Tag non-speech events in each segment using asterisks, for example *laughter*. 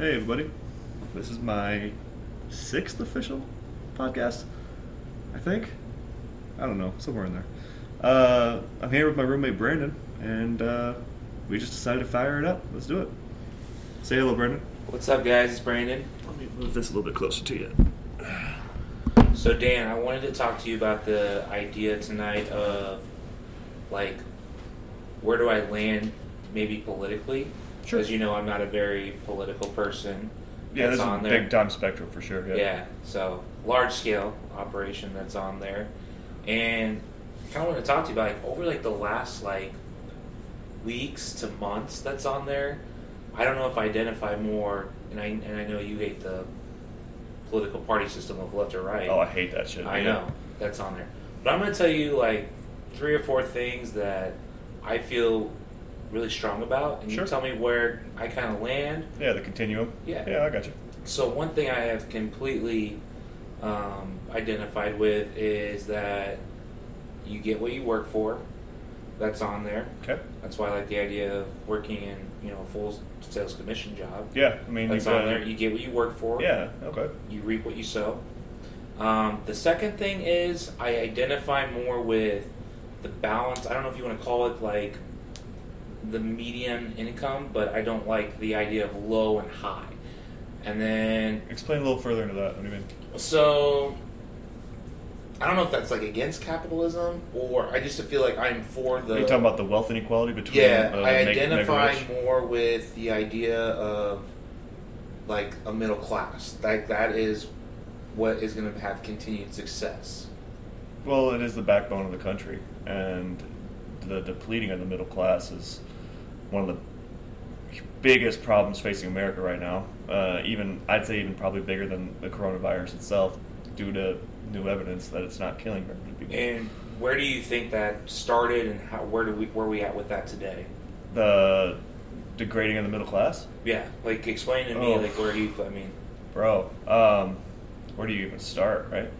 Hey, everybody. This is my sixth official podcast, I think. I don't know, somewhere in there. Uh, I'm here with my roommate Brandon, and uh, we just decided to fire it up. Let's do it. Say hello, Brandon. What's up, guys? It's Brandon. Let me move this a little bit closer to you. So, Dan, I wanted to talk to you about the idea tonight of, like, where do I land, maybe politically? Sure. As you know, I'm not a very political person. Yeah, that's this is a on there. big time spectrum for sure. Yeah. Yeah. so large scale operation that's on there, and kind of want to talk to you about like over like the last like weeks to months that's on there. I don't know if I identify more, and I and I know you hate the political party system of left or right. Oh, I hate that shit. I Yeah. know that's on there, but I'm going to tell you like three or four things that I feel really strong about, and Sure. you tell me where I kind of land. Yeah, the continuum. Yeah. Yeah, I got you. So one thing I have completely um, identified with is that you get what you work for. That's on there. Okay. That's why I like the idea of working in you know a full sales commission job. Yeah, I mean, That's on there. You get what you work for. Yeah. Okay. You reap what you sow. Um, the second thing is I identify more with the balance. I don't know if you want to call it like the median income, but I don't like the idea of low and high. And then Explain a little further into that. What do you mean? so I don't know if that's like against capitalism or I just feel like I'm for the. Are you talking about the wealth inequality between? yeah, uh, I identify more with the idea of like a middle class. Like that is what is going to have continued success. Well, it is the backbone of the country, and the depleting of the middle class is one of the biggest problems facing America right now. Uh, even I'd say even probably bigger than the coronavirus itself, due to new evidence that it's not killing very many people. And where do you think that started, and how where do we where are we at with that today? the degrading of the middle class, Yeah, like explain to me Oh. like where do you I mean bro. Um, where do you even start, right?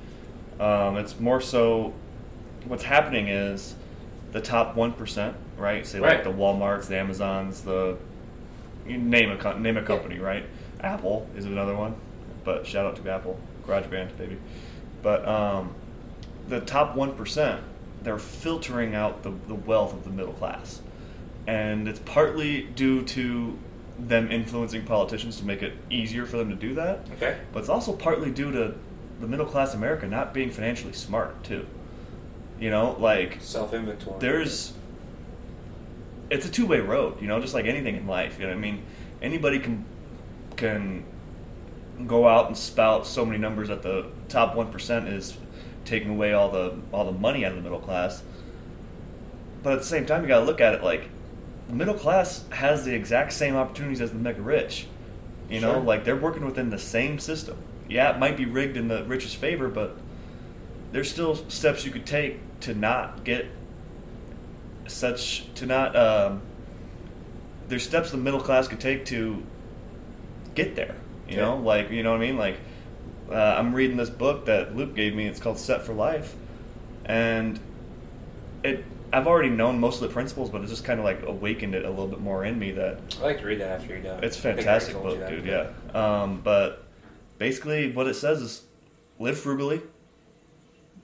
Um, it's more so. What's happening is the top one percent, right? Say like Right. the WalMarts, the Amazons, the name a co- name a company, right? Apple is another one, but shout out to Apple, GarageBand, baby. But um, the top one percent, they're filtering out the, the wealth of the middle class, and it's partly due to them influencing politicians to make it easier for them to do that. okay But it's also partly due to the middle class America not being financially smart too. You know, like self inventory. there's it's a two way road, you know, just like anything in life. You know, what I mean, anybody can can go out and spout so many numbers that the top one percent is taking away all the all the money out of the middle class. But at the same time, you got to look at it like the middle class has the exact same opportunities as the mega rich. You know, Sure. like they're working within the same system. Yeah, it might be rigged in the rich's favor, but there's still steps you could take to not get such to not um, there's steps the middle class could take to get there you Okay. know like you know what i mean like uh, i'm reading this book that luke gave me it's called set for life and it i've already known most of the principles but it just kind of like awakened it a little bit more in me that I like to read that after you're done. it's a I think I already fantastic book, that. dude. Yeah. Um, but basically, what it says is live frugally,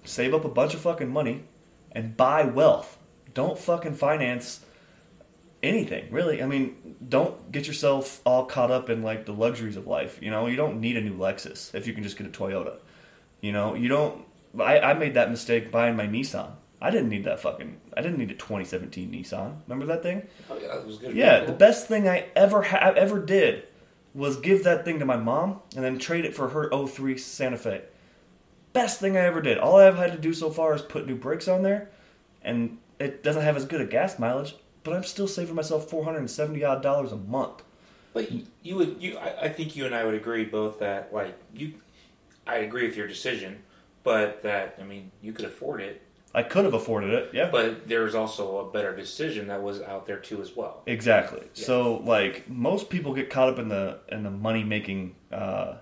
save up a bunch of fucking money, and buy wealth. Don't fucking finance anything, really. I mean, don't get yourself all caught up in like the luxuries of life. You know, you don't need a new Lexus if you can just get a Toyota. You know, you don't. I, I made that mistake buying my Nissan. I didn't need that fucking. I didn't need a 2017 Nissan. Remember that thing? Oh yeah, that was good. Yeah, the best thing I ever ha- ever did was give that thing to my mom and then trade it for her 03 Santa Fe. Best thing I ever did. All I've had to do so far is put new brakes on there, and it doesn't have as good a gas mileage, but I'm still saving myself 470 odd dollars a month. But you, you would you I, I think you and I would agree both that like you I agree with your decision, but that I mean you could afford it, I could have afforded it, yeah. but there's also a better decision that was out there too as well. Exactly. Yeah. So like most people get caught up in the in the money making uh,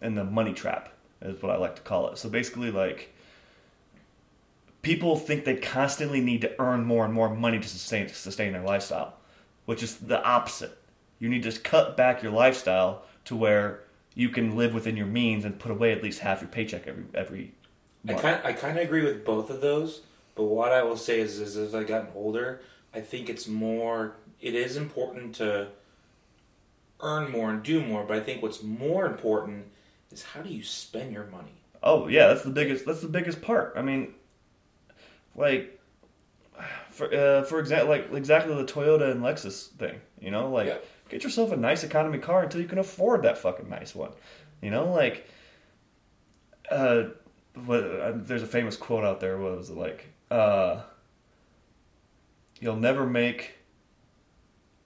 in the money trap is what I like to call it. So basically like people think they constantly need to earn more and more money to sustain to sustain their lifestyle, which is the opposite. You need to cut back your lifestyle to where you can live within your means and put away at least half your paycheck every every Month. I kind I kind of agree with both of those, but what I will say is, is as I've gotten older, I think it's more. It is important to earn more and do more, but I think what's more important is how do you spend your money. Oh yeah, that's the biggest. That's the biggest part. I mean, like, for uh, for example, like exactly the Toyota and Lexus thing. You know, like Yeah. get yourself a nice economy car until you can afford that fucking nice one. You know, like, uh, what? Uh, there's a famous quote out there. What was it like? Uh, you'll never make.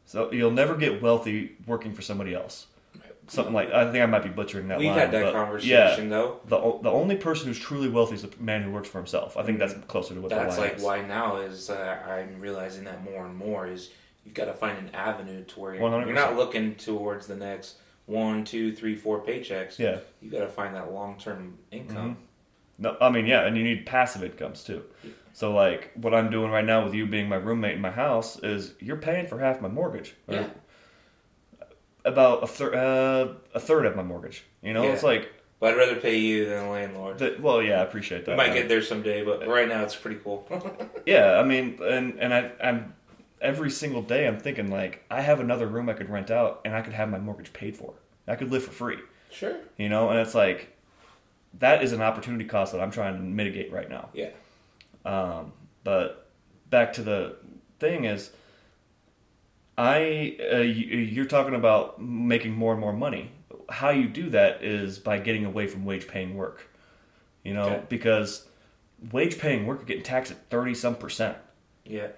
So you'll never get wealthy working for somebody else. Something like I think I might be butchering that We've line. had that conversation Yeah, though. the the only person who's truly wealthy is the man who works for himself. I think that's closer to what That's the line like is. why now is uh, I'm realizing that more and more is you've got to find an avenue to where you're, you're not looking towards the next one, two, three, four paychecks. Yeah. You got to find that long term income. No, I mean yeah, and you need passive incomes too. So like what I'm doing right now with you being my roommate in my house is you're paying for half my mortgage. or Yeah. About a third, uh, a third of my mortgage. You know, Yeah. it's like, But I'd rather pay you than a landlord. the, well, yeah, I appreciate that. We might man. get there someday, but right now it's pretty cool. *laughs* Yeah, I mean, and and I, I'm every single day I'm thinking like I have another room I could rent out and I could have my mortgage paid for. I could live for free. sure. You know, and it's like that is an opportunity cost that I'm trying to mitigate right now. Yeah. Um, but back to the thing is, I uh, you, you're talking about making more and more money. How you do that is by getting away from wage paying work. You know, Okay. because wage paying work are getting taxed at thirty some percent. Yeah.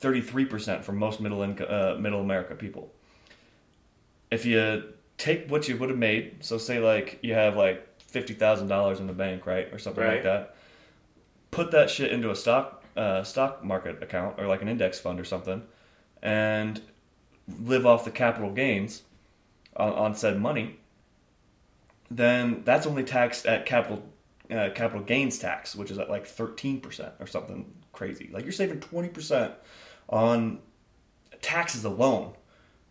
33% for most middle income, uh, middle America people. If you take what you would have made, so say like you have like $50,000 in the bank, right? Or something Right. like that. Put that shit into a stock uh, stock market account or like an index fund or something and live off the capital gains on, on said money. Then that's only taxed at capital uh, capital gains tax, which is at like 13% or something crazy. Like you're saving 20% on taxes alone.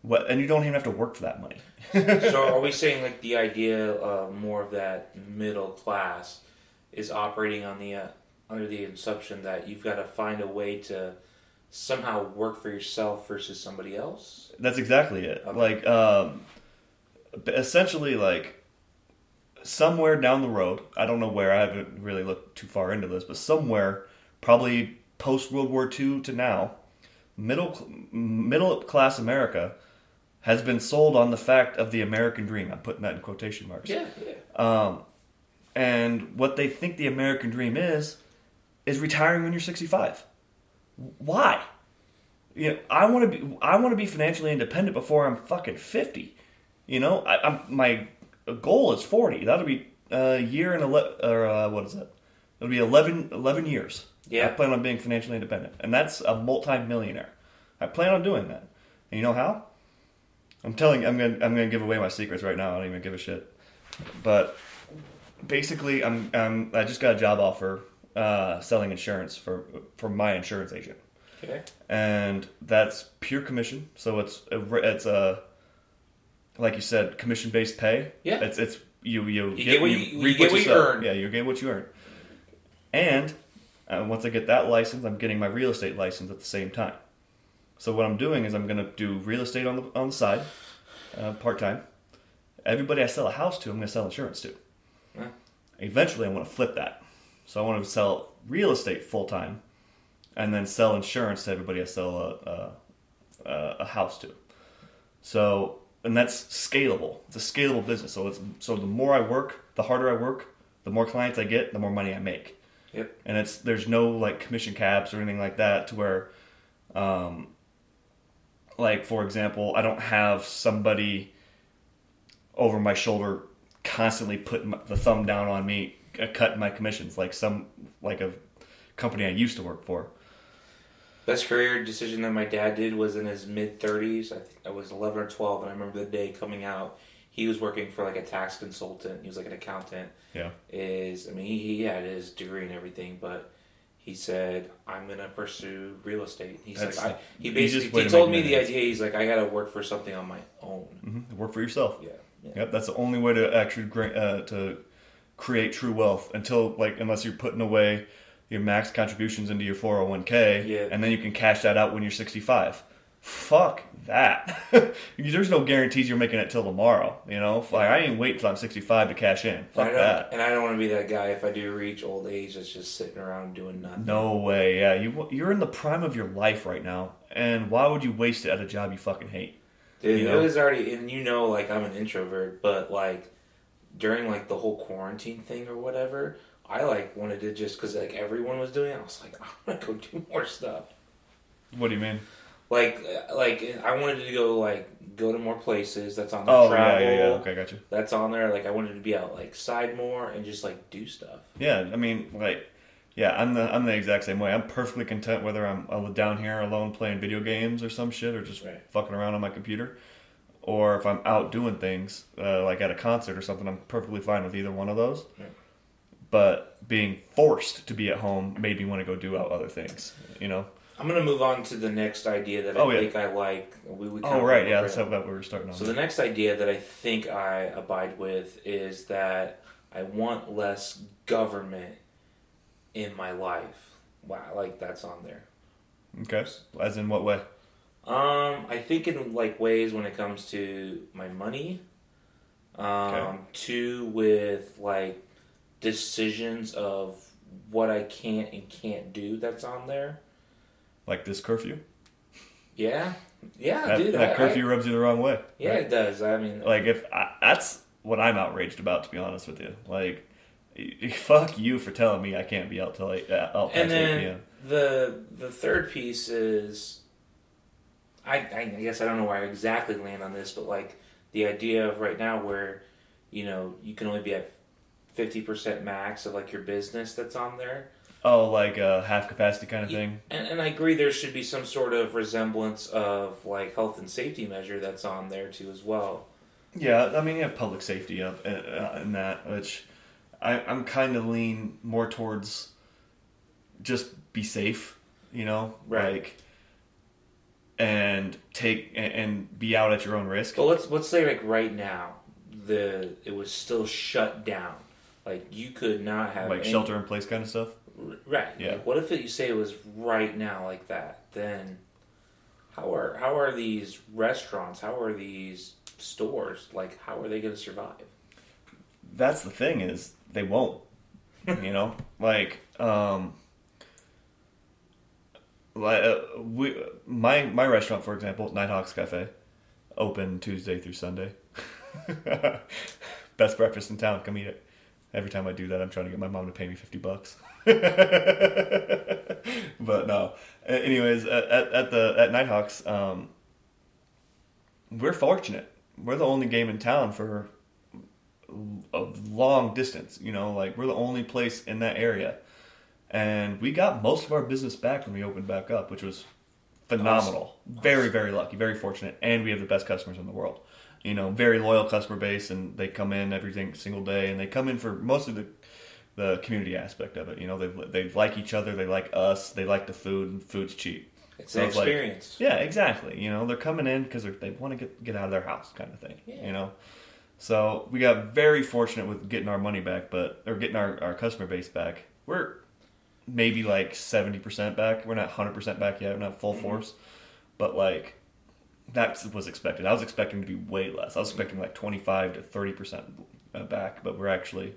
What, and you don't even have to work for that money. *laughs* so are we *laughs* saying like the idea of more of that middle class is operating on the uh, under the assumption that you've got to find a way to somehow work for yourself versus somebody else? That's exactly it. Okay. Like, um, essentially, like somewhere down the road, I don't know where. I haven't really looked too far into this, but somewhere, probably post World War II to now, middle middle class America has been sold on the fact of the American dream. I'm putting that in quotation marks. Yeah, yeah. Um, and what they think the American dream is, is retiring when you're 65. Why? You know, I want to be I want to be financially independent before I'm fucking 50. You know, I, I'm my goal is 40. That'll be a year and 11 or uh, what is it? It'll be 11, 11 years. Yeah. I plan on being financially independent, and that's a multi-millionaire. I plan on doing that. And you know how? I'm telling. I'm gonna. I'm gonna give away my secrets right now. I don't even give a shit. But basically, I'm. I'm I just got a job offer uh, selling insurance for for my insurance agent, Okay. and that's pure commission. So it's a, it's a like you said, commission based pay. Yeah. It's it's you you, You get what you- you reap get what you earn. Yeah, you get what you earn. And uh, once I get that license, I'm getting my real estate license at the same time. So what I'm doing is I'm going to do real estate on the on the side, uh, part time. Everybody I sell a house to, I'm going to sell insurance to. Eventually, I want to flip that. So I want to sell real estate full time, and then sell insurance to everybody I sell a, a, a, a house to. So and that's scalable. It's a scalable business. So it's so the more I work, the harder I work, the more clients I get, the more money I make Yep. and it's there's no like commission caps or anything like that to where um like for example i don't have somebody over my shoulder constantly putting the thumb down on me uh, in my commissions like some like a company i used to work for Best career decision that my dad did was in his mid 30s. I think I was 11 or 12, and I remember the day coming out. He was working for like a tax consultant. He was like an accountant. yeah Is I mean he, he had his degree and everything, but he said, "I'm gonna pursue real estate." He's That's- like, I, he basically way he told me the idea. He's like, I gotta work for something on my own. hmm Work for yourself. Yeah, yeah. Yep, that's the only way to actually uh, to create true wealth until like unless you're putting away your max contributions into your 401k Yeah. and then you can cash that out when you're 65. Fuck that. *laughs* There's no guarantees you're making it till tomorrow, you know? Like I ain't wait till I'm 65 to cash in. And I Fuck don't, that. And I don't want to be that guy if I do reach old age that's just sitting around doing nothing. No way. Yeah, you you're in the prime of your life right now, and why would you waste it at a job you fucking hate? Dude, You it know? was already, and you know, like I'm an introvert, but like during like the whole quarantine thing or whatever, I like wanted to just because like everyone was doing it, I was like, *laughs* I want to go do more stuff. What do you mean? Like, uh, like I wanted to go like go to more places. That's on the Oh travel. yeah, yeah, yeah. Okay, got you. That's on there. Like I wanted to be out like side more and just like do stuff. Yeah, I mean, like, yeah, I'm the I'm the exact same way. I'm perfectly content whether I'm uh, down here alone playing video games or some shit, or just Right. fucking around on my computer, or if I'm out doing things uh, like at a concert or something. I'm perfectly fine with either one of those. Yeah. But being forced to be at home made me want to go do out other things. You know. I'm gonna move on to the next idea that I Oh, yeah. think I like. We, we Oh right, yeah, that's how that we were starting on. So the next idea that I think I abide with is that I want less government in my life. Wow, like that's on there. okay, as in what way? Um, I think in like ways when it comes to my money. Um, Okay. two with like decisions of what I can't and can't do. That's on there. Like this curfew? Yeah, yeah, that, dude. that I- curfew I- rubs you the wrong way. yeah, right? it does. I mean, Like if I, that's what I'm outraged about, to be honest with you. Like, fuck you for telling me I can't be out till eight, uh, out past and 8 then p.m. the the third piece is I, I guess I don't know where I exactly land on this, but like the idea of right now where you know you can only be at fifty percent max of like your business that's on there, Oh, like a half capacity kind of Yeah. thing. and, and I agree there should be some sort of resemblance of like health and safety measure that's on there too as well. Yeah, I mean you have public safety up in, uh, in that, which I, I'm kind of lean more towards just be safe, you know, Right. like and take and, be out at your own risk. But let's let's say like right now the it was still shut down, like you could not have Like any- shelter in place kind of stuff. Right. Yeah. Like, what if it, you say it was right now like that? Then how are how are these restaurants? How are these stores? Like how are they going to survive? that's the thing is they won't you know *laughs* like um uh, we my my restaurant for example nighthawks cafe open tuesday through sunday. *laughs* Best breakfast in town come eat it. Every time i do that i'm trying to get my mom to pay me 50 bucks. *laughs* But no. Anyways at, at, at the at nighthawks um we're fortunate. We're the only game in town for a long distance. You know, like we're the only place in that area, and we got most of our business back when we opened back up, which was phenomenal. Very, very lucky, very fortunate, and we have the best customers in the world. You know, very loyal customer base, and they come in every single day, and they come in for mostly the the community aspect of it. You know, they they like each other, they like us, they like the food, and food's cheap. It's So an it's like- experience. Yeah, exactly. You know, they're coming in because they want to get get out of their house, kind of thing. Yeah. You know, so we got very fortunate with getting our money back, but or getting our, our customer base back. We're maybe like seventy percent back. We're not hundred percent back yet. We're not full Mhm. force, but like that was expected. I was expecting to be way less. I was expecting like twenty five to thirty percent back, but we're actually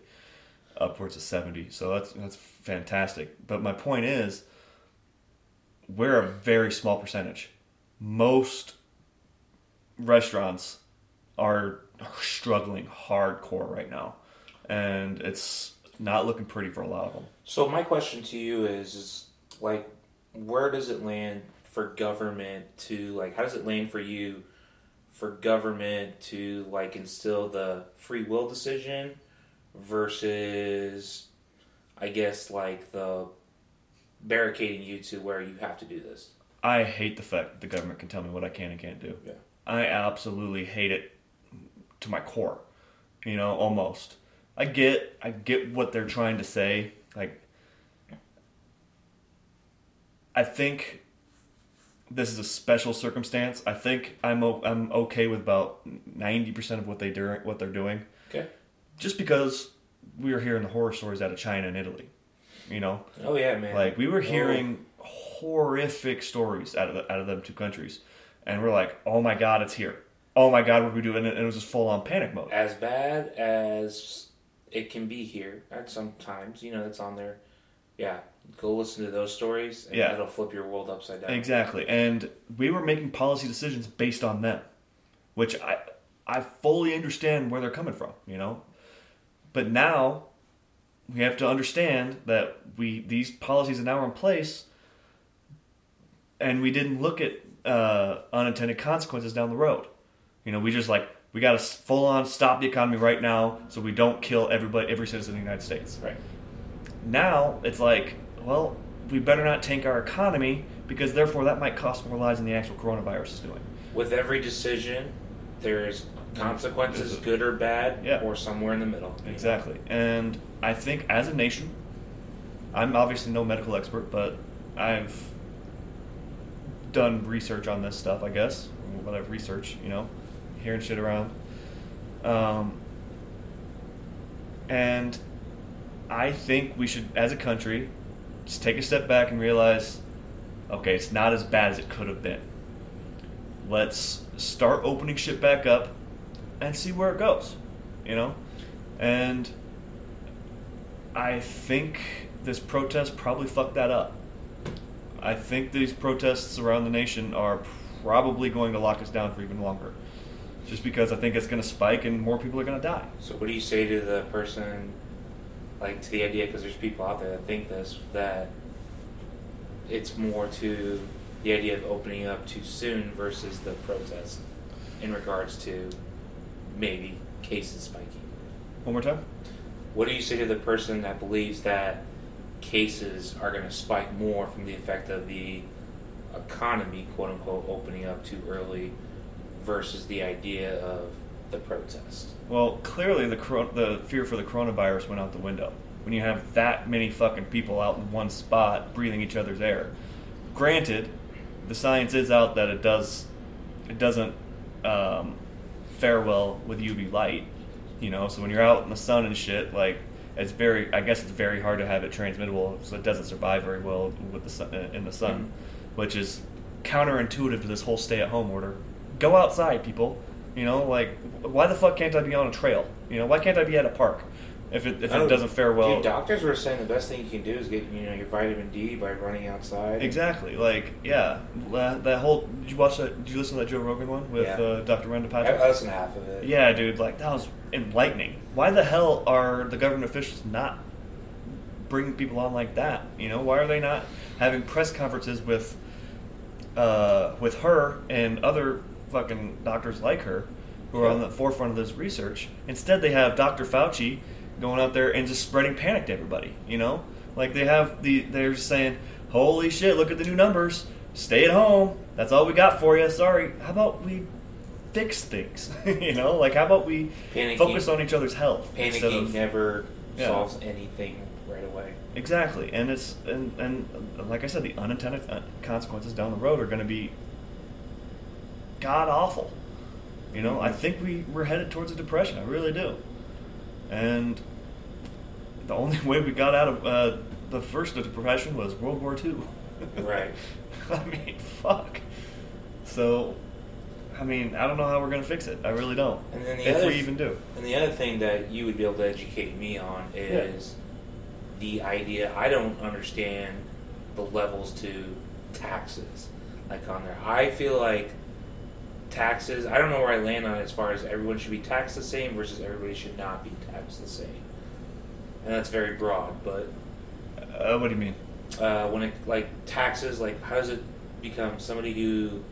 upwards of seventy. So that's that's fantastic. But my point is we're a very small percentage. Most restaurants are struggling hardcore right now, and it's not looking pretty for a lot of them. So my question to you is, is like, where does it land for government to like? How does it land for you for government to like instill the free will decision versus, I guess, like the barricading you to where you have to do this? I hate the fact that the government can tell me what I can and can't do. Yeah. I absolutely hate it to my core. You know, almost. I get I get what they're trying to say. Like I think this is a special circumstance. I think I'm o- I'm okay with about ninety percent of what they do what they're doing, Okay. just because we were hearing the horror stories out of China and Italy. You know, Oh yeah, man. like we were Oh. hearing horrific stories out of the, out of them two countries, and we're like, oh my god, it's here. Oh my god, what do we do? And it, and it was just full on panic mode. as bad as it can be here at sometimes, you know, it's on there. Yeah, go listen to those stories, and Yeah. it'll flip your world upside down. Exactly. And we were making policy decisions based on them, which I I fully understand where they're coming from, you know. But now we have to understand that we these policies are now in place and we didn't look at uh, unintended consequences down the road. You know, we just like we got to full on stop the economy right now so we don't kill everybody every citizen in the United States Right. now it's like, well, we better not tank our economy because therefore that might cost more lives than the actual coronavirus is doing. With every decision, there's consequences, There's a- good or bad, Yeah. or somewhere in the middle. Exactly. And I think as a nation, I'm obviously no medical expert, but I've done research on this stuff, I guess. What I've researched, you know, hearing shit around. Um, and I think we should, as a country, just take a step back and realize okay, it's not as bad as it could have been. Let's start opening shit back up and see where it goes, you know? And I think this protest probably fucked that up. I think these protests around the nation are probably going to lock us down for even longer. Just because I think it's going to spike and more people are going to die. So, what do you say to the person, like to the idea, because there's people out there that think this, that it's more to the idea of opening up too soon versus the protest in regards to maybe cases spiking? One more time? What do you say to the person that believes that cases are going to spike more from the effect of the economy, quote unquote, opening up too early versus the idea of the protest? Well, clearly the cor- the fear for the coronavirus went out the window when you have that many fucking people out in one spot breathing each other's air. Granted, the science is out that it does it doesn't um, fare well with UV light, you know. So when you're out in the sun and shit, like it's very I guess it's very hard to have it transmittable, so it doesn't survive very well with the sun, in the sun, which is counterintuitive to this whole stay-at-home order. Go outside, people. You know, like why the fuck can't I be on a trail? You know, why can't I be at a park if it if it don't- doesn't fare well? Dude, doctors were saying the best thing you can do is get you know your vitamin D by running outside. Exactly. Like, yeah, that whole. Did you watch that? Did you listen to that Joe Rogan one with Yeah. uh, Dr. Rhonda I, Patrick? I listened to half of it. yeah, dude. Like that was enlightening. Why the hell are the government officials not bringing people on like that? You know, why are they not having press conferences with, uh, with her and other fucking doctors like her, who are on the forefront of this research? Instead, they have Dr. Fauci going out there and just spreading panic to everybody. You know, like they have the they're just saying, "Holy shit! Look at the new numbers. Stay at home. That's all we got for you. Sorry. How about we fix things? *laughs* you know, like how about we Panicking- focus on each other's health instead Panicking of never Yeah. solves anything right away. exactly. And it's and and like I said, the unintended uh, consequences down the road are going to be god awful. You know, I think we we're headed towards a depression. I really do. And the only way we got out of uh, the first depression was World War II. *laughs* Right. I mean, fuck. So, I mean, I don't know how we're gonna fix it. I really don't. And then the if other we even do. And the other thing that you would be able to educate me on is the idea. I don't understand the levels to taxes, like on there. I feel like taxes. I don't know where I land on it as far as everyone should be taxed the same versus everybody should not be taxed the same. And that's very broad, but Uh, what do you mean? uh, when it like taxes, like how does it become somebody who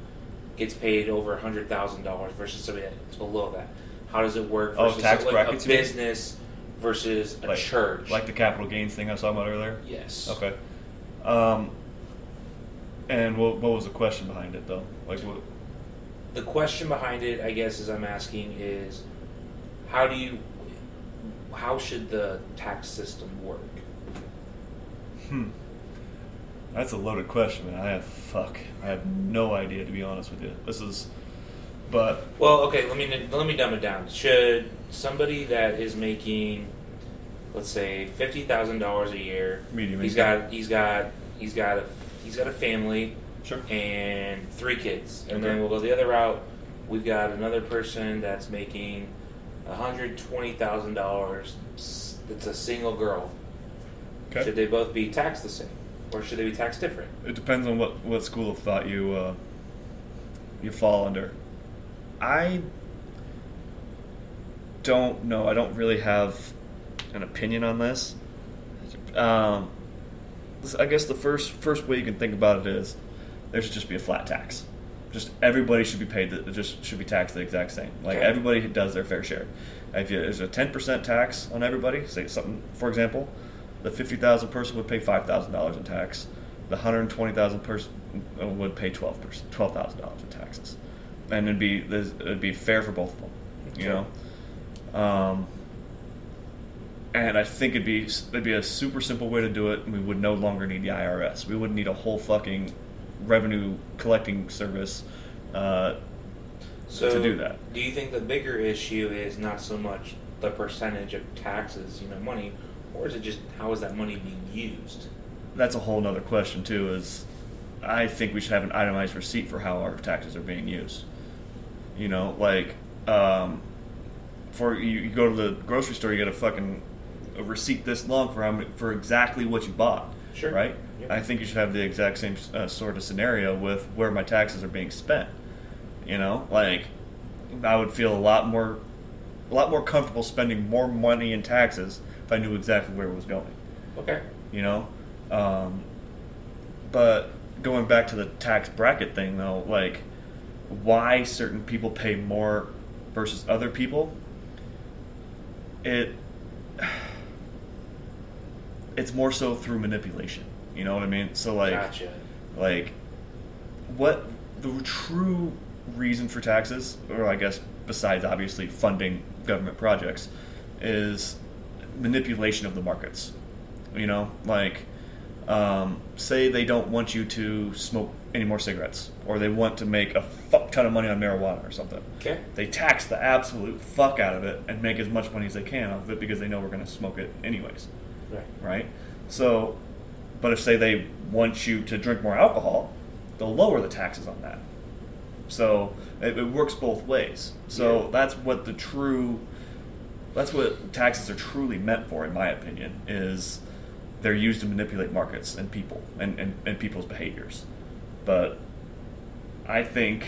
gets paid over a hundred thousand dollars versus somebody that's below that? How does it work? Oh, Versus tax like brackets, a business versus a Like church. Like the capital gains thing I was talking about earlier. yes. Okay. Um. And what what was the question behind it though? Like what? The question behind it, I guess, is I'm asking is how do you how should the tax system work? Hmm. That's a loaded question, man. I have fuck. I have no idea to be honest with you. This is, but Well, okay, let me let me dumb it down. Should somebody that is making, let's say, fifty thousand dollars a year, Medium he's income. got he's got he's got a he's got a family sure. and three kids, and Okay. then we'll go the other route. We've got another person that's making hundred twenty thousand dollars. It's a single girl. Okay. Should they both be taxed the same, or should they be taxed different? It depends on what, what school of thought you uh, you fall under. I don't know. I don't really have an opinion on this. Um, I guess the first first way you can think about it is there should just be a flat tax. Just everybody should be paid. The, just should be taxed the exact same. Like Okay. everybody does their fair share. If you, there's a ten percent tax on everybody, say something for example, the fifty thousand person would pay five thousand dollars in tax. The hundred twenty thousand person uh, would pay twelve thousand dollars in taxes, and it'd be it'd be fair for both of them. You know. Um, and I think it'd be it'd be a super simple way to do it. and We would no longer need the IRS. We wouldn't need a whole fucking revenue collecting service uh, So to do that. Do you think the bigger issue is not so much the percentage of taxes, you know, money, or is it just how is that money being used? That's a whole nother question too. Is I think we should have an itemized receipt for how our taxes are being used. You know, like um, for you, you go to the grocery store, you get a fucking a receipt this long for how many, for exactly what you bought. Sure. Right. Yep. I think you should have the exact same uh, sort of scenario with where my taxes are being spent. You know, like I would feel a lot more, a lot more comfortable spending more money in taxes if I knew exactly where it was going Okay. you know. Um, but going back to the tax bracket thing, though, like why certain people pay more versus other people, it it's more so through manipulation. You know what I mean? So like, gotcha. like what the true reason for taxes, or I guess besides obviously funding government projects, is manipulation of the markets. You know, like um, say they don't want you to smoke any more cigarettes, or they want to make a fuck ton of money on marijuana or something. Okay. They tax the absolute fuck out of it and make as much money as they can off of it because they know we're going to smoke it anyways Right. right? So, but if say they want you to drink more alcohol, they'll lower the taxes on that. So it, it works both ways. So Yeah. that's what the true, that's what taxes are truly meant for, in my opinion, is they're used to manipulate markets and people and, and, and people's behaviors. But I think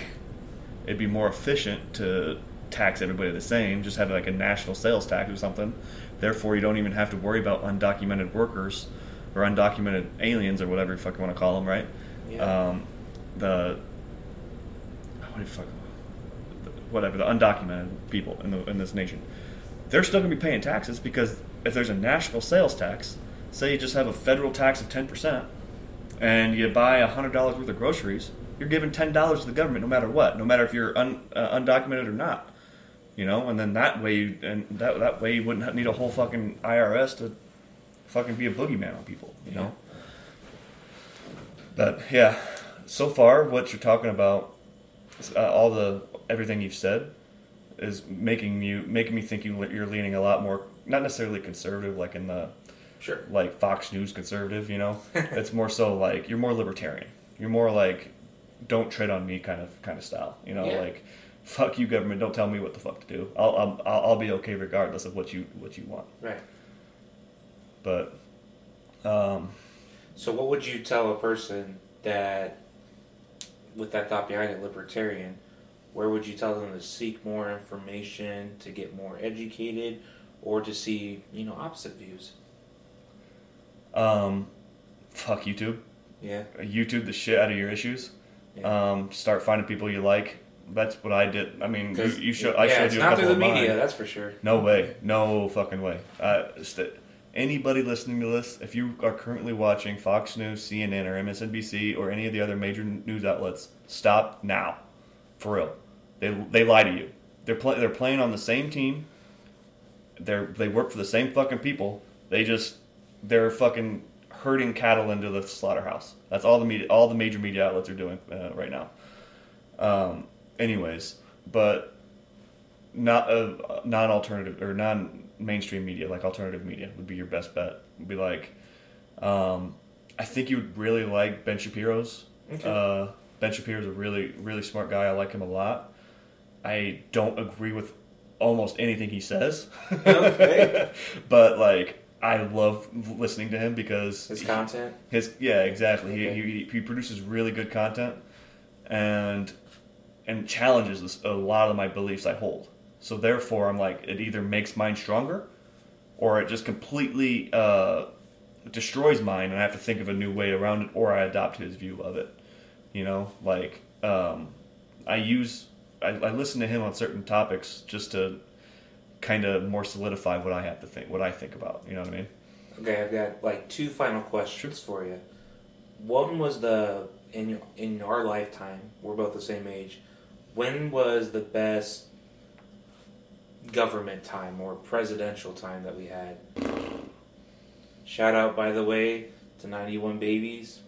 it'd be more efficient to tax everybody the same, just have like a national sales tax or something. Therefore, you don't even have to worry about undocumented workers or undocumented aliens or whatever you fucking want to call them, right? Yeah. Um, the what do you fuck, whatever the undocumented people in the in this nation, they're still gonna be paying taxes because if there's a national sales tax, say you just have a federal tax of ten percent, and you buy hundred dollars worth of groceries, you're giving ten dollars to the government no matter what, no matter if you're un, uh, undocumented or not. You know, and then that way, you, and that that way you wouldn't need a whole fucking IRS to fucking be a boogeyman on people. You know. But yeah, so far what you're talking about, uh, all the everything you've said, is making you making me think you you're leaning a lot more not necessarily conservative like in the Sure. like Fox News conservative. You know, *laughs* it's more so like you're more libertarian. You're more like don't tread on me kind of kind of style. You know, Yeah. like fuck you government. Don't tell me what the fuck to do. I'll I'll, I'll be okay regardless of what you what you want. Right. But um, So, what would you tell a person that, with that thought behind it, libertarian, where would you tell them to seek more information, to get more educated, or to see, you know, opposite views? um, fuck YouTube. Yeah. YouTube the shit out of your issues. Yeah. Um, start finding people you like. That's what I did. I mean, you, you show. I yeah, showed it's you a not couple through the of media, mine. that's for sure. No way. No fucking way. Uh, st- anybody listening to this, if you are currently watching Fox News, CNN, or MSNBC, or any of the other major news outlets, stop now. For real. They, they lie to you. They're, play, they're playing on the same team. They're, they work for the same fucking people. They just, they're fucking herding cattle into the slaughterhouse. That's all the media, all the major media outlets are doing uh, right now. Um, anyways, but not a non-alternative or non-mainstream media like alternative media would be your best bet. Would be like, um, I think you would really like Ben Shapiro's. Okay. Uh, ben Shapiro's a really really smart guy. I like him a lot. I don't agree with almost anything he says. Okay. *laughs* but like I love listening to him because His he- content. his yeah, exactly. Okay. He, he he produces really good content, and and challenges a lot of my beliefs I hold. So therefore, I'm like, it either makes mine stronger, or it just completely uh, destroys mine, and I have to think of a new way around it, or I adopt his view of it. You know, like um, I use I, I listen to him on certain topics just to kind of more solidify what I have to think, what I think about. You know what I mean? Okay, I've got like two final questions for you. One was the in your, in our lifetime, we're both the same age. When was the best government time or presidential time that we had? Shout out, by the way, to 91 Babies.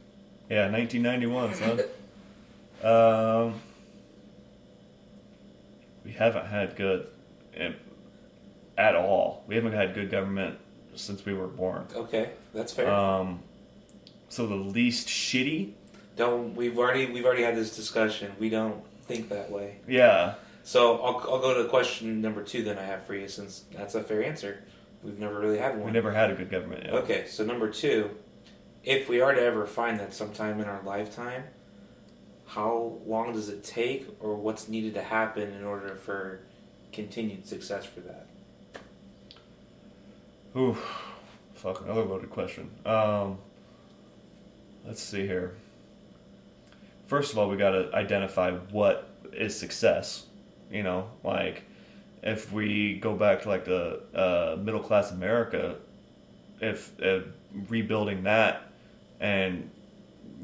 Yeah, 1991, son. *laughs* um, we haven't had good eh, at all. We haven't had good government since we were born. Okay, that's fair. Um, so the least shitty, don't we've already we've already had this discussion. We don't think that way. yeah, So I'll, I'll go to question number two. Then I have for you, since that's a fair answer. We've never really had one. we never had a good government. Yeah. Okay, so number two, if we are to ever find that sometime in our lifetime, how long does it take, or what's needed to happen in order for continued success for that? Ooh, fuck, another loaded question. Um, let's see here. First of all, we got to identify what is success. You know, like if we go back to like the uh, middle class America, if uh, rebuilding that and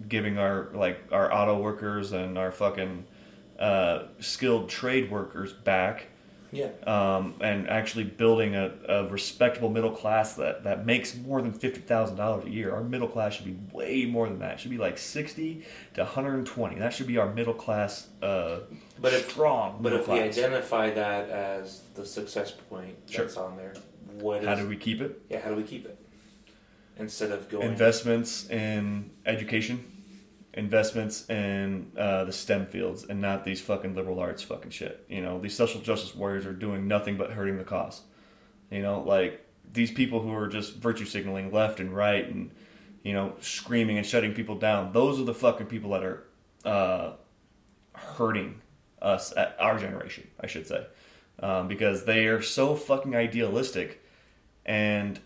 giving our like our auto workers and our fucking uh, skilled trade workers back Yeah. um, and actually building a, a respectable middle class that, that makes more than fifty thousand dollars a year. Our middle class should be way more than that. It should be like sixty to one hundred and twenty. That should be our middle class. Uh, But if- strong, But if we identify that as the success point Sure. that's on there, what is how do we keep it? yeah? How do we keep it instead of going? Investments in education, investments in uh, the STEM fields, and not these fucking liberal arts fucking shit. You know, these social justice warriors are doing nothing but hurting the cause. You know, like these people who are just virtue signaling left and right and you know screaming and shutting people down. Those are the fucking people that are uh, hurting us at our generation, I should say, um, because they are so fucking idealistic and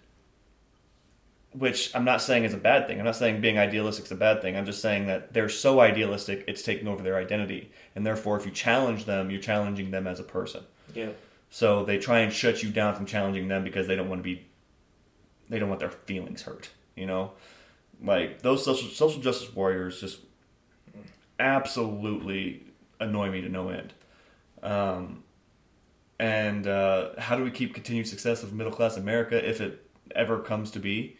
which I'm not saying is a bad thing. I'm not saying being idealistic is a bad thing. I'm just saying that they're so idealistic, it's taking over their identity. And therefore, if you challenge them, you're challenging them as a person. yeah. So they try and shut you down from challenging them because they don't want to be, they don't want their feelings hurt. You know, like those social social justice warriors just absolutely annoy me to no end. Um, and uh, how do we keep continued success of middle class America if it ever comes to be?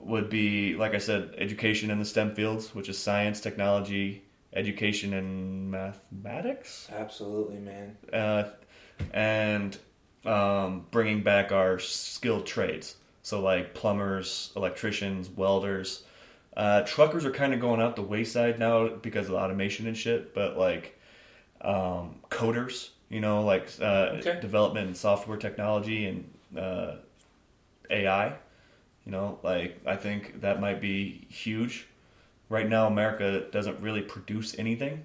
Would be like I said, education in the STEM fields, which is science, technology, education, and mathematics Absolutely, man. uh, and um, bringing back our skilled trades. So, like plumbers, electricians, welders. Uh, truckers are kind of going out the wayside now because of automation and shit, but like um, coders, you know, like uh, Okay. development and software technology and uh, AI, you know, like I think that might be huge. Right now, America doesn't really produce anything.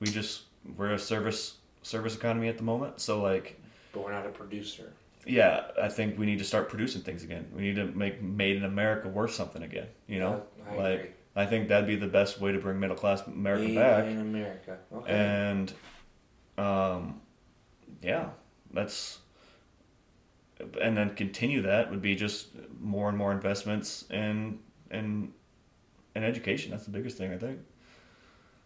We just we're a service service economy at the moment. So like, But we're not a producer. yeah, I think we need to start producing things again. We need to make made in America worth something again. You know, I like agree. I think that'd be the best way to bring middle class America Made back. in America. Okay. And um, yeah, that's and then continue that would be just more and more investments in in in education. That's the biggest thing I think.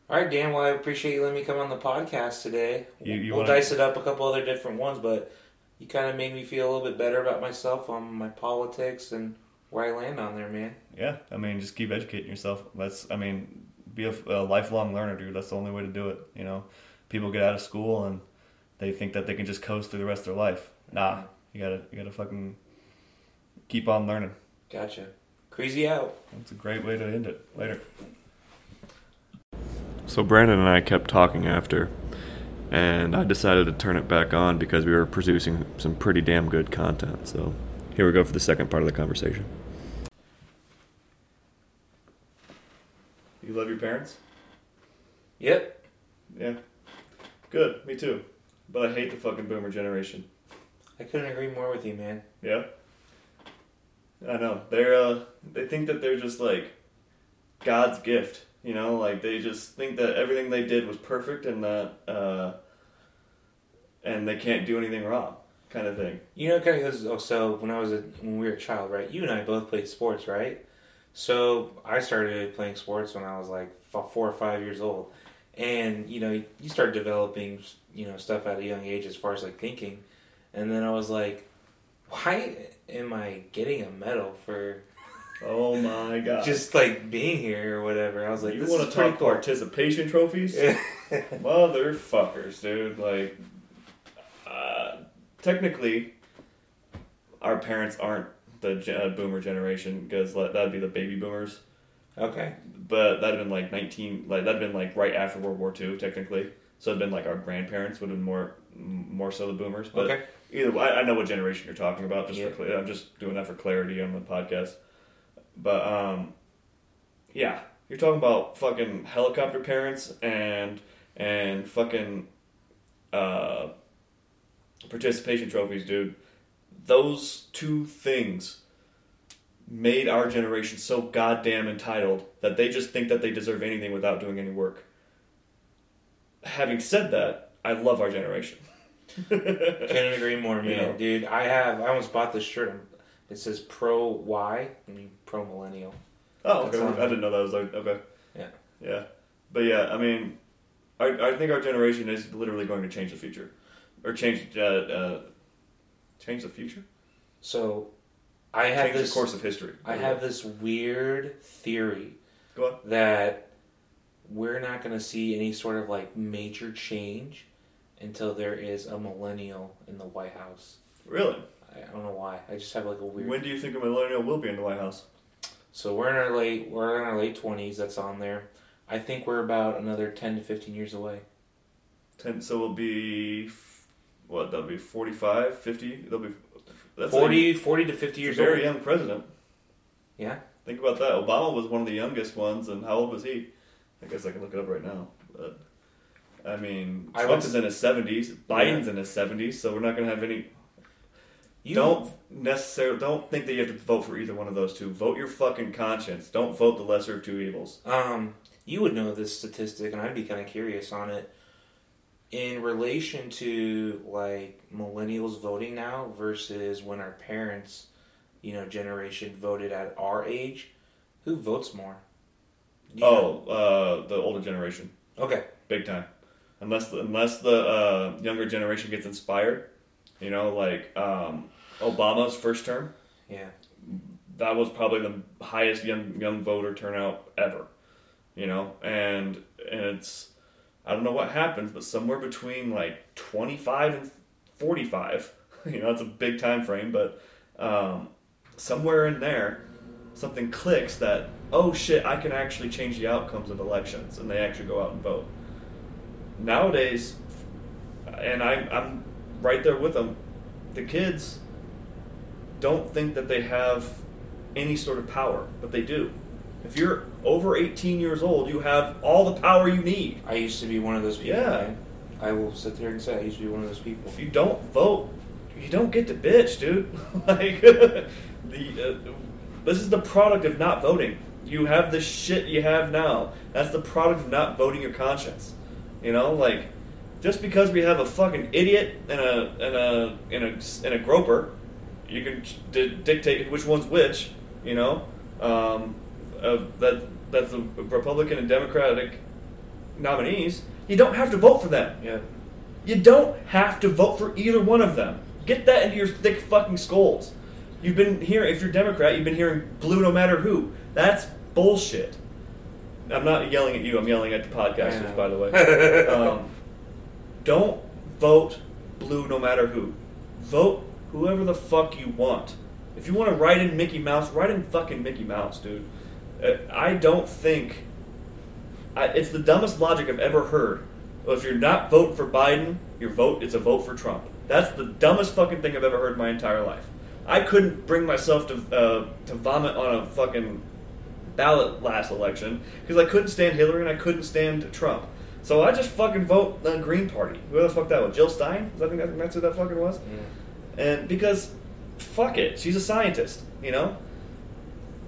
All right, Dan. Well, I appreciate you letting me come on the podcast today. You- you we'll wanna- dice it up a couple other different ones, but you kind of made me feel a little bit better about myself on my politics and where I land on there, man. Yeah, I mean, just keep educating yourself. That's, I mean, be a, a lifelong learner, dude. That's the only way to do it. You know, people get out of school and they think that they can just coast through the rest of their life. Nah, you gotta, you gotta fucking keep on learning. Gotcha. Crazy out. That's a great way to end it. Later. So Brandon and I kept talking after, and I decided to turn it back on because we were producing some pretty damn good content. So here we go for the second part of the conversation. You love your parents? Yep. Yeah. Good. Me too. But I hate the fucking boomer generation. I couldn't agree more with you, man. Yeah. I know. They're uh they think that they're just like God's gift, you know, like they just think that everything they did was perfect and that uh and they can't do anything wrong kind of thing. You know, kind of. Oh, so when I was a when we were a child, right? You and I both played sports, right? So I started playing sports when I was like four or five years old, and you know, you start developing you know stuff at a young age as far as like thinking, and then I was like, why am I getting a medal for Oh my god. just like being here or whatever? I was like, you this want is to talk cool. participation trophies? *laughs* Motherfuckers, dude. Like, uh, technically, our parents aren't the uh, boomer generation because that'd be the baby boomers. okay. But that'd been like nineteen, like that'd been like right after World War II, technically. So it'd been like our grandparents would have been more, more so the boomers. But Okay. Either way, I, I know what generation you're talking about. Just Yeah. for clear, I'm just doing that for clarity on the podcast. But um, yeah, you're talking about fucking helicopter parents and and fucking uh, participation trophies, dude. Those two things made our generation so goddamn entitled that they just think that they deserve anything without doing any work. Having said that, I love our generation. *laughs* Couldn't agree more, man. Yeah. Dude, I have. I almost bought this shirt. It says Pro Y. I mean, Pro Millennial. Oh, okay. I didn't know that was like okay. Yeah. Yeah, but yeah, I mean, I I think our generation is literally going to change the future, or change uh, uh change the future, So, I have change this. the course of history. I have this weird theory that we're not going to see any sort of like major change until there is a millennial in the White House. Really? I I don't know why. I just have like a weird. When do you think a millennial will be in the White House? So we're in our late. We're in our late twenties. That's on there. I think we're about another ten to fifteen years away. Ten. So we'll be what? That'll be 45, 50? They'll be that's 40, 40 to fifty years very old. young president. Yeah. Think about that. Obama was one of the youngest ones, and how old was he? I guess I can look it up right now. But I mean, I Trump is in his seventies. Biden's in his seventies, so we're not going to have any. You don't necessarily don't think that you have to vote for either one of those two. Vote your fucking conscience. Don't vote the lesser of two evils. Um, you would know this statistic, and I'd be kind of curious on it. In relation to like millennials voting now versus when our parents, you know, generation voted at our age, who votes more? You? Oh, uh, the older generation, okay. big time. Unless the, unless the uh, younger generation gets inspired, you know, like um, Obama's first term. Yeah. that was probably the highest young young voter turnout ever. You know, and and it's I don't know what happens, but somewhere between like twenty five and forty five. *laughs* You know, it's a big time frame, but um, somewhere in there, something clicks that oh shit, I can actually change the outcomes of elections, and they actually go out and vote. Nowadays, and I, I'm right there with them. The kids don't think that they have any sort of power, but they do. If you're over 18 years old, you have all the power you need. I used to be one of those people. Yeah. Man. I will sit there and say I used to be one of those people. If you don't vote, you don't get to bitch, dude. *laughs* like *laughs* the uh, this is the product of not voting. You have the shit you have now. That's the product of not voting your conscience. You know, like just because we have a fucking idiot and a and a and a and a groper, you can d- dictate which one's which. You know, um, uh, that that's the Republican and Democratic nominees. You don't have to vote for them. Yeah. You don't have to vote for either one of them. Get that into your thick fucking skulls. You've been hearing, if you're Democrat, you've been hearing blue no matter who. That's bullshit. I'm not yelling at you. I'm yelling at the podcasters, by the way. *laughs* um, don't vote blue no matter who. Vote whoever the fuck you want. If you want to write in Mickey Mouse, write in fucking Mickey Mouse, dude. Uh, I don't think. I, it's the dumbest logic I've ever heard. Well, if you're not voting for Biden, your vote is a vote for Trump. That's the dumbest fucking thing I've ever heard in my entire life. I couldn't bring myself to uh, to vomit on a fucking ballot last election because I couldn't stand Hillary and I couldn't stand Trump. So I just fucking vote the Green Party. Who the fuck that was? Jill Stein? I think that, that's who that fucking was. And because, fuck it, she's a scientist. You know,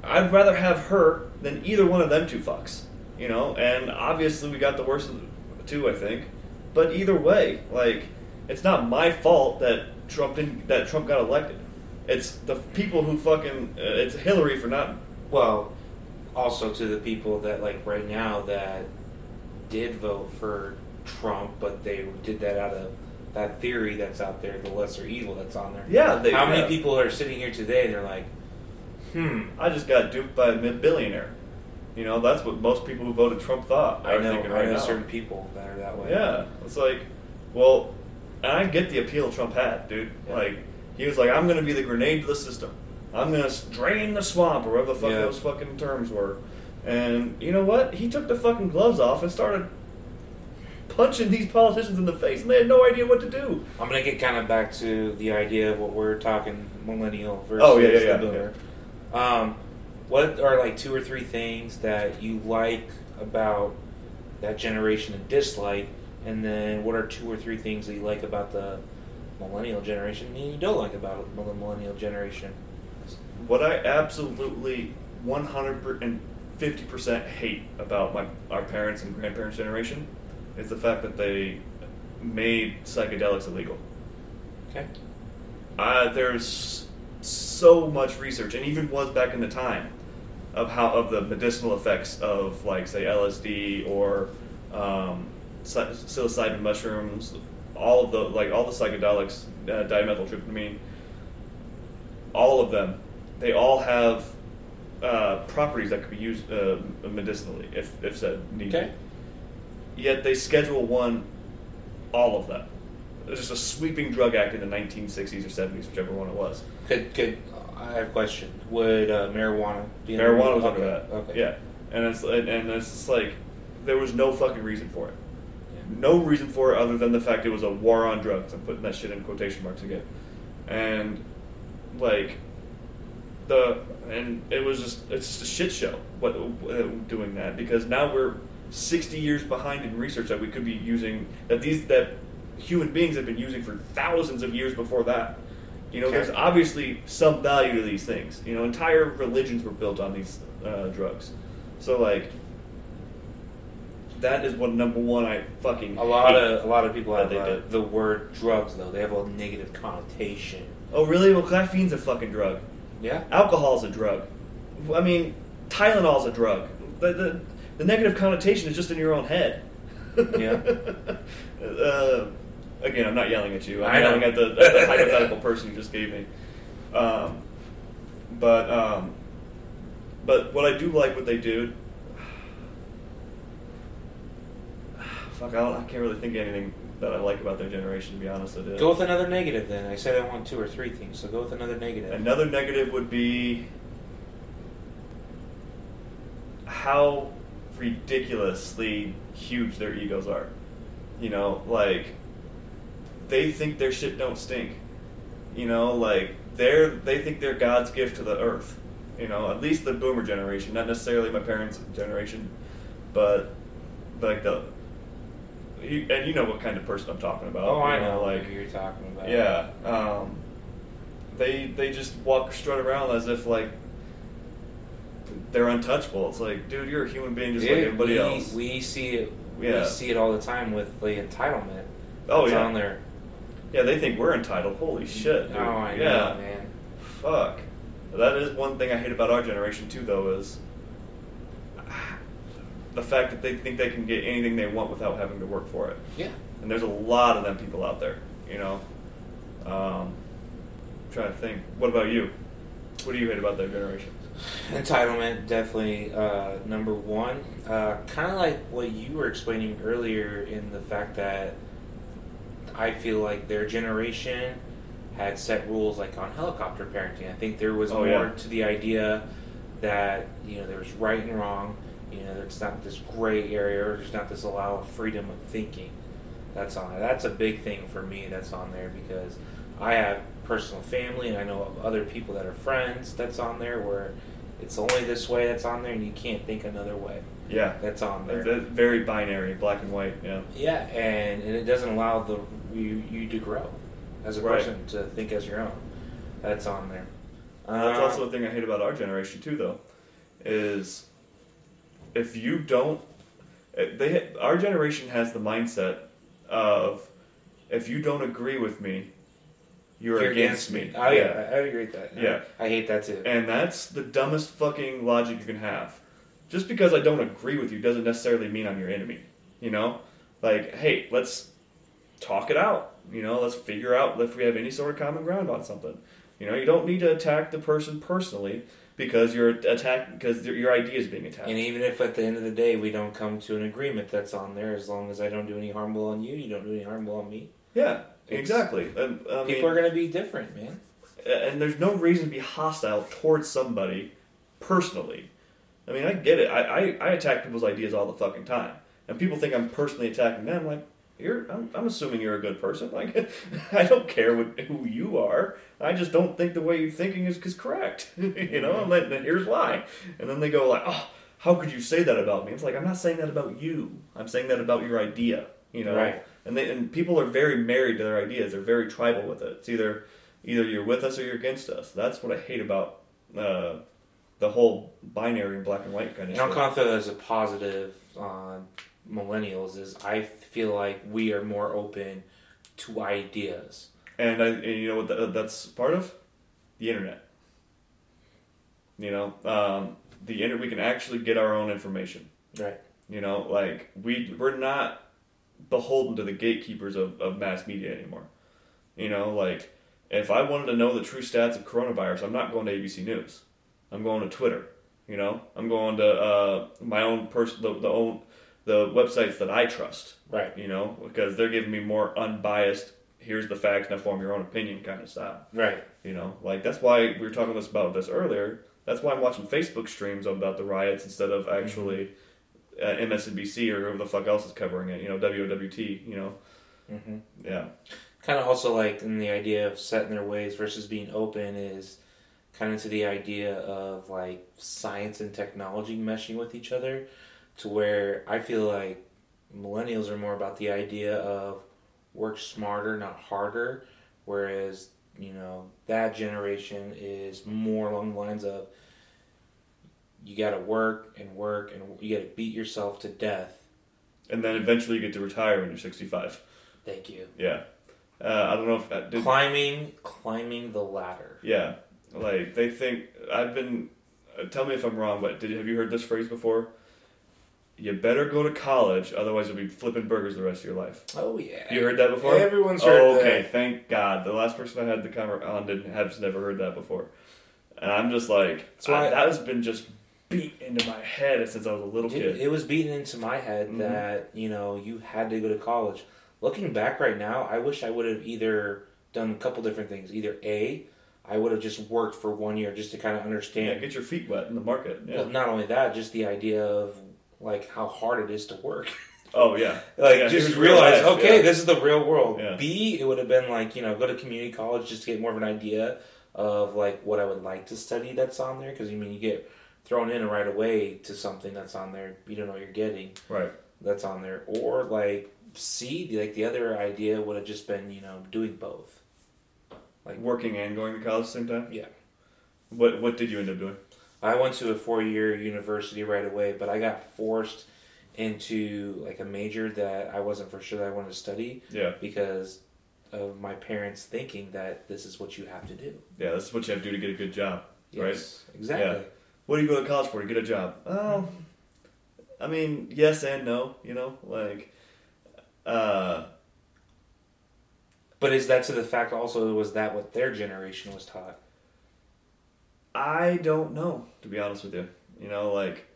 I'd rather have her than either one of them two fucks. You know, and obviously we got the worst of the two, I think. But either way, like, it's not my fault that Trump didn't that Trump got elected. It's the people who fucking. Uh, it's Hillary for not. Well, also to the people that like right now that did vote for Trump, but they did that out of that theory that's out there, the lesser evil that's on there. Yeah, they, How yeah. many people are sitting here today? and They're like, hmm. I just got duped by a billionaire. You know, that's what most people who voted Trump thought. I know, I right know now. certain people that are that way. Yeah, it's like, well, and I get the appeal Trump had, dude. Yeah. Like, he was like, I'm going to be the grenade to the system. I'm to drain the swamp, or whatever the fuck Yeah. those fucking terms were. And you know what? He took the fucking gloves off and started punching these politicians in the face, and they had no idea what to do. I'm gonna get kind of back to the idea of what we're talking millennial versus Oh, yeah, yeah, yeah, the boomer. Um, what are like two or three things that you like about that generation and dislike, and then what are two or three things that you like about the millennial generation and you don't like about the millennial generation? What I absolutely 150% hate about my our parents and grandparents' generation is the fact that they made psychedelics illegal. Okay. Uh, there's so much research, and even was back in the time, of how of the medicinal effects of like say LSD or um, psilocybin mushrooms, all of the like all the psychedelics, uh, dimethyltryptamine, all of them, they all have uh, properties that could be used uh, medicinally if if said needed. Okay. Yet they Schedule One all of them. It was just a sweeping drug act in the 1960s or 70s, whichever one it was. Could could I have a question? Would uh, marijuana be Marijuana was under okay. that. Okay. Yeah, and it's and, and it's just like there was no fucking reason for it. Yeah. No reason for it other than the fact it was a war on drugs. I'm putting that shit in quotation marks again. And like the and it was just it's just a shit show. What uh, doing that because now we're 60 years behind in research that we could be using that these that human beings have been using for thousands of years before that. You know, Okay. there's obviously some value to these things. You know, entire religions were built on these uh, drugs. So like, that is what number one I fucking A lot of a lot of people have they uh, the word drugs though. They have a negative connotation. Oh really? Well, caffeine's a fucking drug. Yeah. Alcohol's a drug. I mean, Tylenol's a drug. The, the, the negative connotation is just in your own head. Yeah. *laughs* uh, again, I'm not yelling at you. I'm I yelling at the, at the hypothetical person you just gave me. Um, but um, but what I do like what they do. *sighs* Fuck, I, I can't really think of anything that I like about their generation. To be honest with you. Go with another negative then. I said I want two or three things, so go with another negative. Another negative would be how ridiculously huge their egos are. You know, like they think their shit don't stink. You know, like they're they think they're God's gift to the earth. You know, at least the boomer generation, not necessarily my parents' generation, but like the you, and you know what kind of person I'm talking about. oh, I know. like who you're talking about. yeah, um, they they just walk strut around as if like they're untouchable. It's like, dude, you're a human being just like Yeah, everybody we, else. We see it. Yeah. We see it all the time with the entitlement. Oh, that's yeah. on there. yeah, they think we're entitled. Holy shit, dude. Oh, I know, yeah, man. fuck. That is one thing I hate about our generation too, though, is the fact that they think they can get anything they want without having to work for it. Yeah. And there's a lot of them people out there, you know. Um, trying to think. What about you? What do you hate about their generation? Entitlement, definitely uh, number one. Uh, kind of like what you were explaining earlier in the fact that I feel like their generation had set rules like on helicopter parenting. I think there was Oh, more yeah. to the idea that you know there was right and wrong. You know, there's not this gray area. Or there's not this allow of freedom of thinking. That's on there. That's a big thing for me. That's on there because I have personal family and I know of other people that are friends. That's on there where it's only this way. That's on there, and you can't think another way. Yeah, That's on there. Very binary, black and white. Yeah, Yeah, and, and it doesn't allow the you, you to grow as a Right. person to think as your own. That's on there. that's Uh, also the thing I hate about our generation too, though, is if you don't, eh, they our generation has the mindset of if you don't agree with me, you're, you're against, me. Oh yeah, I, I agree with that. Yeah. I hate that too. And that's the dumbest fucking logic you can have. Just because I don't agree with you doesn't necessarily mean I'm your enemy. You know? Like, hey, let's talk it out. You know, let's figure out if we have any sort of common ground on something. You know, you don't need to attack the person personally because you're because your- your idea is being attacked. And even if at the end of the day we don't come to an agreement, that's on there. As long as I don't do any harmful on you, you don't do any harmful on me. yeah, It's- exactly. Um, I mean, People are going to be different, man. and there's no reason to be hostile towards somebody personally. I mean, I get it. I, I, I attack people's ideas all the fucking time, and people think I'm personally attacking them. Like, you're, I'm, I'm assuming you're a good person. Like, *laughs* I don't care what, who you are. I just don't think the way you're thinking is, is correct. *laughs* you know, and then, then here's why. And then they go like, oh, how could you say that about me? It's like I'm not saying that about you. I'm saying that about your idea. You know, Right. and they, and people are very married to their ideas. They're very tribal with it. It's either either you're with us or you're against us. That's what I hate about uh, the whole binary and black and white kind of And I'll that as a positive on millennials. Is I feel like we are more open to ideas. And, I, and you know what that, that's part of the internet. You know, um, the internet. We can actually get our own information. Right. You know, like we we're not beholden to the gatekeepers of, of mass media anymore. You know, like if I wanted to know the true stats of coronavirus, I'm not going to ABC News. I'm going to Twitter. You know, I'm going to uh, my own person, the, the own the websites that I trust. Right. You know, because they're giving me more unbiased. Here's the facts. Now form your own opinion, kind of style. Right. You know, like that's why we were talking this about this earlier. That's why I'm watching Facebook streams about the riots instead of actually uh, MSNBC or whoever the fuck else is covering it. You know, WWT. You know, hmm yeah, Kind of also like in the idea of setting their ways versus being open is kind of to the idea of like science and technology meshing with each other to where I feel like millennials are more about the idea of work smarter, not harder, whereas you know that generation is more along the lines of you got to work and work and you got to beat yourself to death. and then eventually you get to retire when you're 65. Thank you. Yeah, uh, I don't know if that did. climbing, climbing the ladder. Yeah, like they think I've been. Uh, tell me if I'm wrong, but did have you heard this phrase before? You better go to college, otherwise you'll be flipping burgers the rest of your life. Oh yeah. You heard that before? Everyone's heard oh, okay. that. Thank God. The last person I had the camera on didn't have never heard that before, and I'm just like, That's why- I- that has been just beat into my head since I was a little It, kid. it was beaten into my head Mhm. that you know you had to go to college. Looking back right now, I wish I would have either done a couple different things. Either a, I would have just worked for one year just to kind of understand. yeah, get your feet wet in the market. Yeah. Well, not only that, just the idea of like how hard it is to work. *laughs* oh yeah. like Yeah, just realize, life, okay, yeah. this is the real world. Yeah. B, it would have been like you know go to community college just to get more of an idea of like what I would like to study that's on there because you mean you get thrown in right away to something that's on there you don't know what you're getting Right. that's on there or like C, like the other idea would have just been you know doing both. Like Working and going to college at the same time. Yeah. What What did you end up doing? I went to a four year university right away, but I got forced into like a major that I wasn't for sure that I wanted to study. Yeah. because of my parents thinking that this is what you have to do. Yeah. This is what you have to do to get a good job. Right. Exactly. Yeah. What do you go to college for? To get a job? Oh, I mean, yes and no. You know, like, uh, But is that to the fact also was that what their generation was taught? I don't know, to be honest with you. You know, like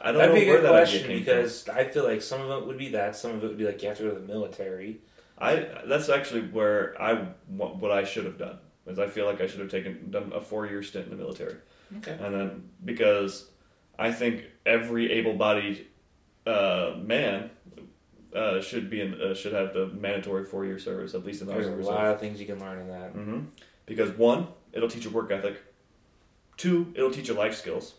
I don't That'd know be a where good that idea question came because I feel like some of it would be that, some of it would be like you have to go to the military. I that's actually where I what what I should have done is I feel like I should have taken done a four year stint in the military, Okay. and then because I think every able bodied uh, man. Uh, should be in, uh, should have the mandatory four year service at least in the There's a Army lot of things you can learn in that. hmm Because one, it'll teach you work ethic. Two, it'll teach you life skills,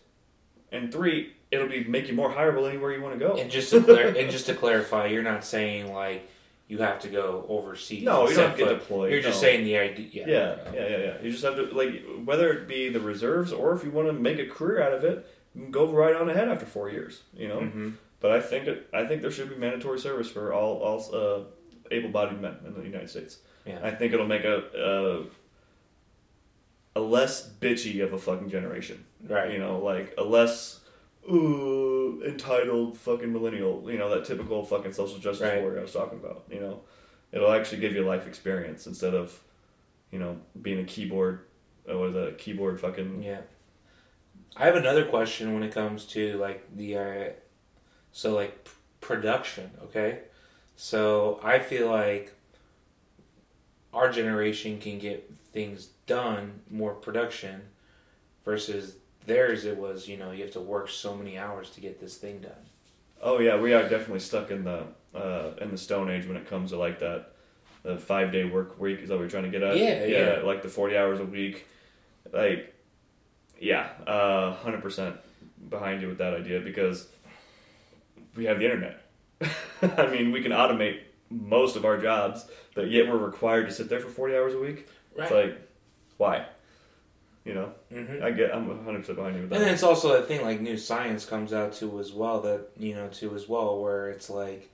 and three, it'll be make you more hireable anywhere you want to go. And just to clar- and just to clarify, you're not saying like you have to go overseas. no, you don't have to get deployed. You're just saying the idea. Yeah. Yeah, yeah, yeah, yeah. You just have to like whether it be the reserves or if you want to make a career out of it, go right on ahead after four years. You know. hmm But I think it, I think there should be mandatory service for all all uh, able-bodied men in the United States. Yeah. I think it'll make a, a less bitchy of a fucking generation. Right. You know, like a less ooh entitled fucking millennial. You know that typical fucking social justice Right. warrior I was talking about. You know, it'll actually give you life experience instead of you know being a keyboard. Uh, what is that? A keyboard fucking. Yeah. I have another question when it comes to like the uh, so like p- production, okay? So I feel like our generation can get things done more production versus theirs it was, you know, you have to work so many hours to get this thing done. Oh yeah, we are definitely stuck in the uh, in the Stone Age when it comes to like that. The five day work week is that we're trying to get at? Yeah, yeah. Like the forty hours a week, like yeah, uh, hundred percent behind you with that idea because we have the internet. *laughs* I mean, we can automate most of our jobs, but yet we're required to sit there for forty hours a week. It's like, why? You know, hmm I get. I'm hundred percent behind you with that. And it's also a thing like new science comes out too as well that you know too as well where it's like,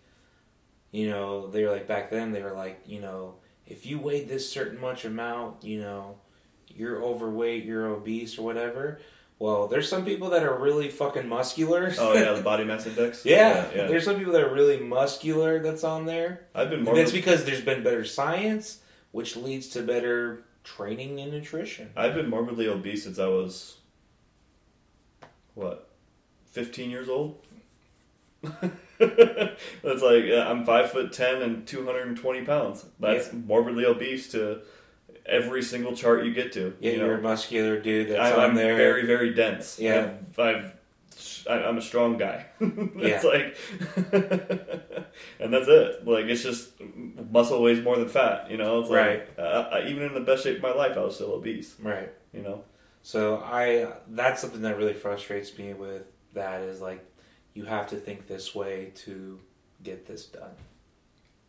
you know they were like back then they were like you know if you weighed this certain much amount you know you're overweight you're obese or whatever. Well, there's some people that are really fucking muscular. oh yeah, the *laughs* body mass index. yeah, yeah. there's some people that are really muscular that's on there. I've been And that's because there's been better science, which leads to better training and nutrition. I've been morbidly obese since I was what, fifteen years old. *laughs* That's like uh, I'm five foot ten and two hundred and twenty pounds. That's morbidly obese to every single chart you get to. Yeah, you you're know? a muscular dude that's I, on I'm there. very very dense. Yeah. I've, I've I- I'm a strong guy. *laughs* it's like, *laughs* and that's it. Like it's just muscle weighs more than fat. You know, it's like uh, even in the best shape of my life, I was still obese. right. You know. So I that's something that really frustrates me with that is like you have to think this way to get this done.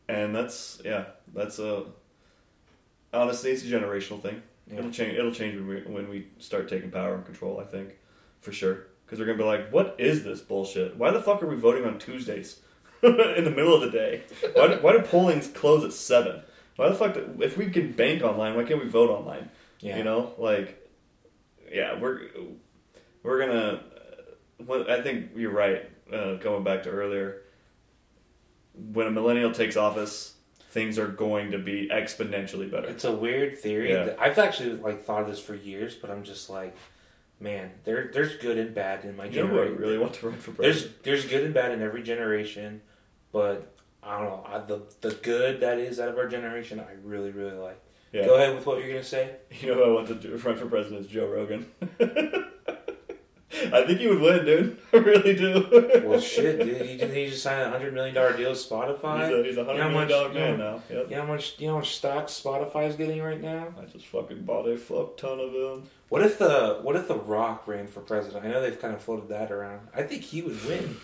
and that's yeah, that's a honestly, it's a generational thing. Yeah. It'll change. It'll change when we when we start taking power and control. I think for sure because they're gonna be like, "What is this bullshit? Why the fuck are we voting on Tuesdays *laughs* in the middle of the day? Why do, why do pollings close at seven? Why the fuck? Do, if we can bank online, why can't we vote online? Yeah. You know, like yeah, we're we're gonna. Well, I think you're right. Uh, going back to earlier, when a millennial takes office, things are going to be exponentially better. It's a weird theory. Yeah. I've actually like thought of this for years, but I'm just like, man, there there's good and bad in my You know who I generation. really want to run for There's president? there's good and bad in every generation, but I don't know. I, the the good that is out of our generation, I really really like. Yeah. Go ahead with what you're gonna say. *laughs* You know who I want to do- run for president is Joe Rogan. *laughs* *laughs* I think he would win, dude. *laughs* I really do. Well, shit, dude, he just, he just signed a hundred million dollar deal with Spotify. He's a, he's a You know million dollar you man know- now. Yep. You know how much you know how much stock Spotify's getting right now? I just fucking bought a fuck ton of them. What if the what if the Rock ran for president? I know they've kind of floated that around. I think he would win.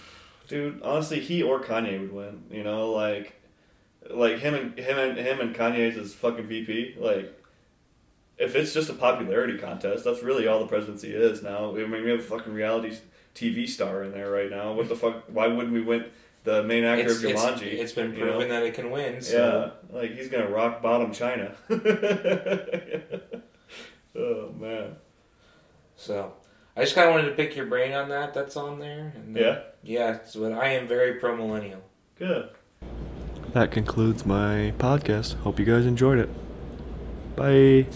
Dude, honestly, he or Kanye would win. You know, like, like him and him and him and Kanye's as fucking VP. Like, if it's just a popularity contest, that's really all the presidency is now. I mean, we have a fucking reality TV star in there right now. What the fuck? Why wouldn't we win the main actor It's, of it's, it's been you know? proven that it can win. So. Yeah, like he's gonna rock bottom China. *laughs* oh man. So I just kind of wanted to pick your brain on that. That's on there. And, uh, Yeah. Yeah. So but I am very pro millennial. Good. That concludes my podcast. Hope you guys enjoyed it. Bye.